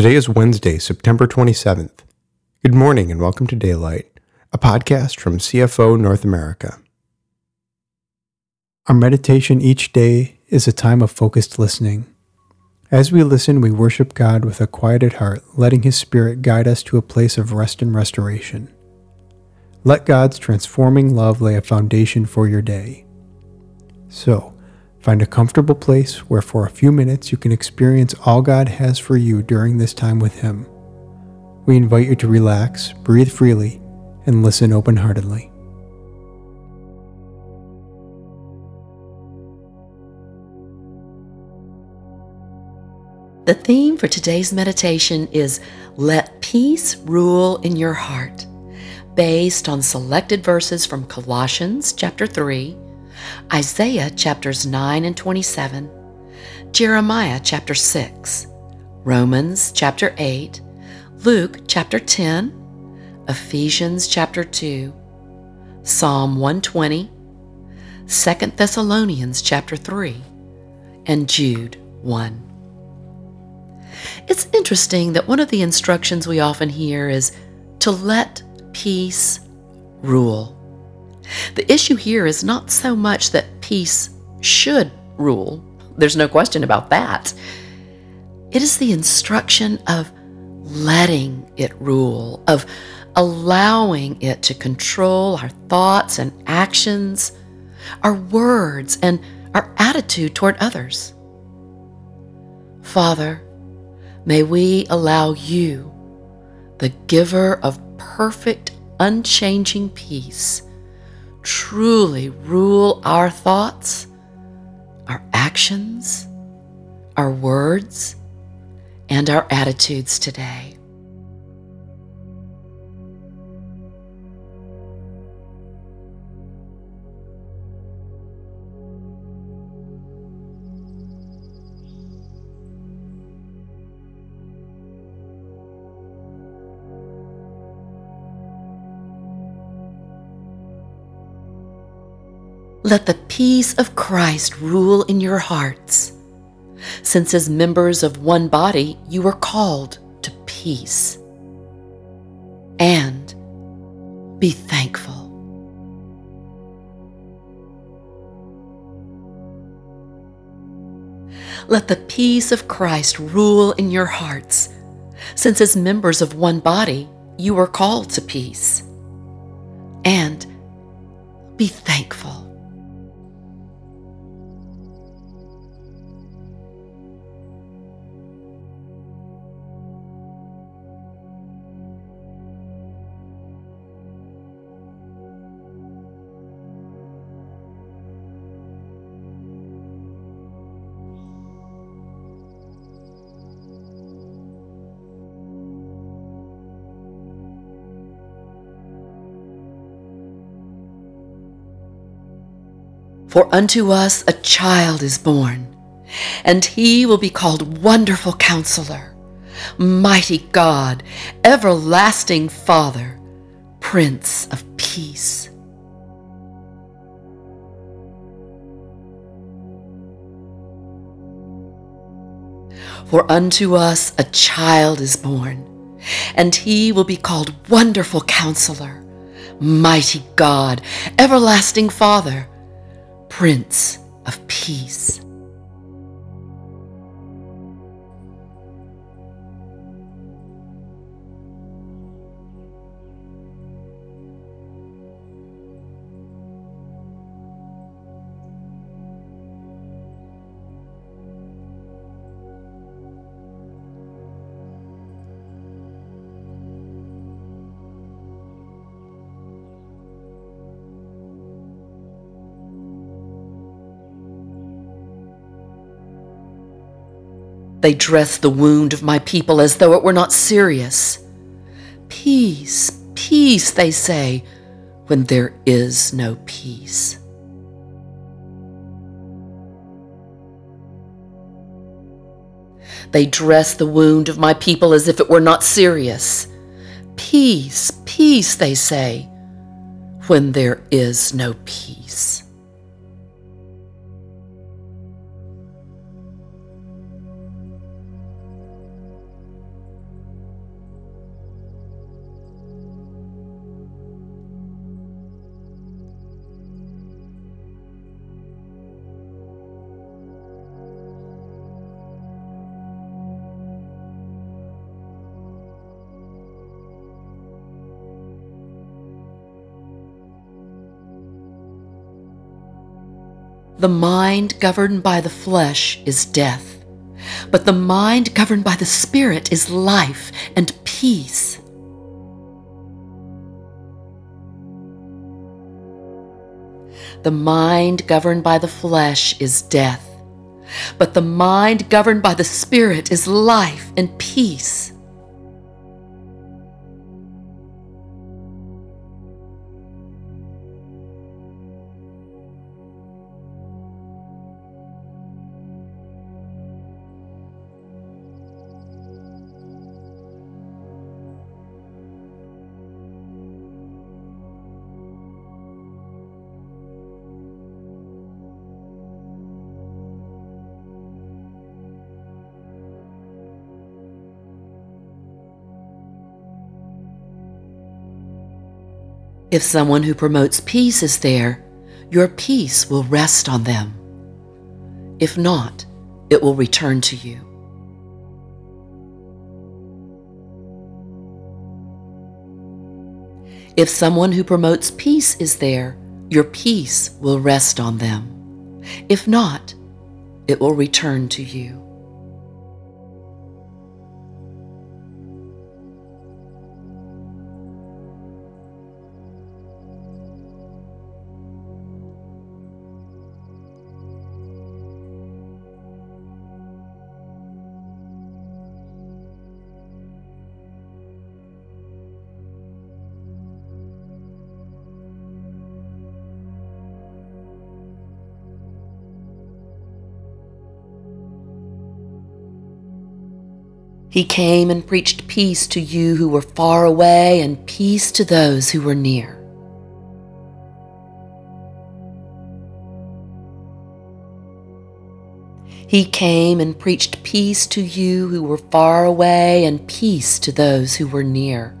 Today is Wednesday, September 27th. Good morning and welcome to Daylight, a podcast from CFO North America. Our meditation each day is a time of focused listening. As we listen, we worship God with a quieted heart, letting His Spirit guide us to a place of rest and restoration. Let God's transforming love lay a foundation for your day. So, Find a comfortable place where for a few minutes you can experience all God has for you during this time with Him. We invite you to relax, breathe freely, and listen open heartedly. The theme for today's meditation is Let Peace Rule in Your Heart, based on selected verses from Colossians chapter 3 Isaiah chapters 9 and 27, Jeremiah chapter 6, Romans chapter 8, Luke chapter 10, Ephesians chapter 2, Psalm 120, 2 Thessalonians chapter 3, and Jude 1. It's interesting that one of the instructions we often hear is to let peace rule. The issue here is not so much that peace should rule, there's no question about that. It is the instruction of letting it rule, of allowing it to control our thoughts and actions, our words, and our attitude toward others. Father, may we allow you, the giver of perfect, unchanging peace, truly rule our thoughts, our actions, our words, and our attitudes today. Let the peace of Christ rule in your hearts. Since as members of one body, you are called to peace. And be thankful. Let the peace of Christ rule in your hearts, since as members of one body, you are called to peace. And be thankful. For unto us a child is born, and he will be called Wonderful Counselor, Mighty God, Everlasting Father, Prince of Peace. For unto us a child is born, and he will be called Wonderful Counselor, Mighty God, Everlasting Father, Prince of Peace. They dress the wound of my people as though it were not serious. Peace, peace, they say, when there is no peace. They dress the wound of my people as if it were not serious. Peace, peace, they say, when there is no peace. The mind governed by the flesh is death, but the mind governed by the Spirit is life and peace. The mind governed by the flesh is death, but the mind governed by the Spirit is life and peace. If someone who promotes peace is there, your peace will rest on them. If not, it will return to you. If someone who promotes peace is there, your peace will rest on them. If not, it will return to you. He came and preached peace to you who were far away and peace to those who were near. He came and preached peace to you who were far away and peace to those who were near.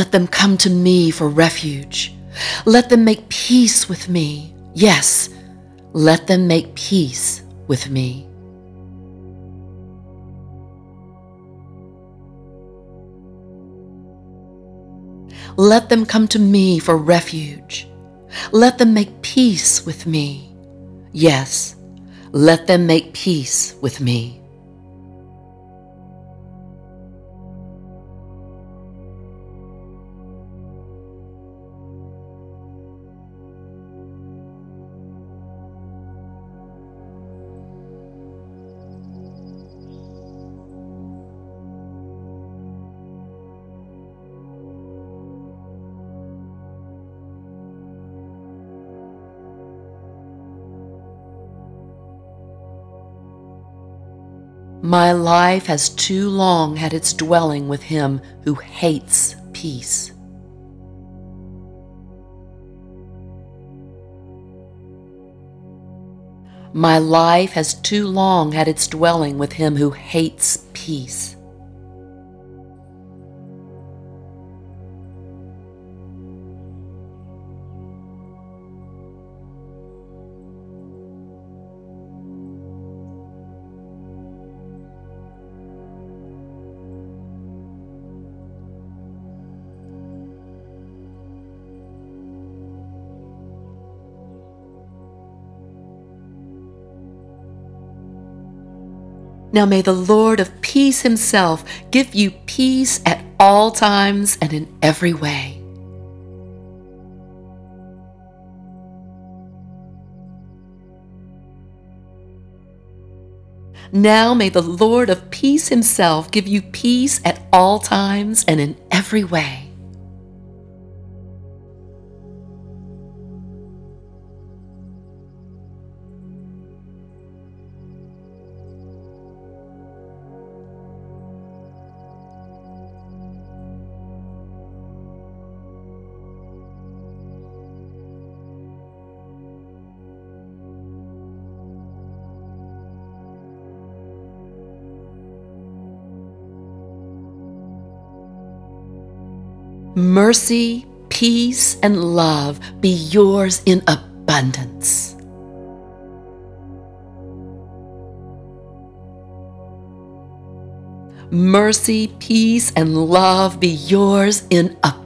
Let them come to me for refuge. Let them make peace with me. Yes, let them make peace with me. Let them come to me for refuge. Let them make peace with me. Yes, let them make peace with me. My life has too long had its dwelling with him who hates peace. My life has too long had its dwelling with him who hates peace. Now may the Lord of peace himself give you peace at all times and in every way. Now may the Lord of peace himself give you peace at all times and in every way. Mercy, peace, and love be yours in abundance. Mercy, peace, and love be yours in abundance.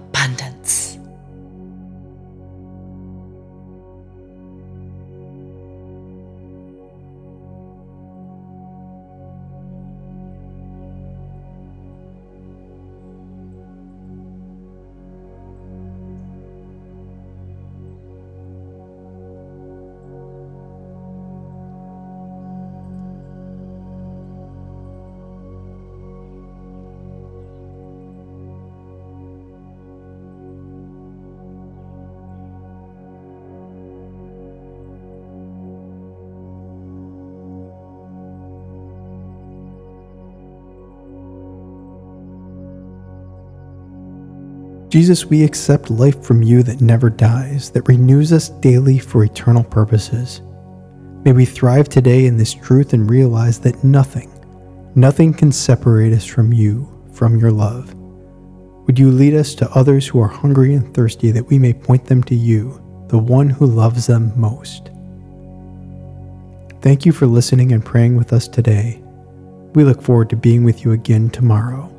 Jesus, we accept life from you that never dies, that renews us daily for eternal purposes. May we thrive today in this truth and realize that nothing, nothing can separate us from you, from your love. Would you lead us to others who are hungry and thirsty that we may point them to you, the one who loves them most? Thank you for listening and praying with us today. We look forward to being with you again tomorrow.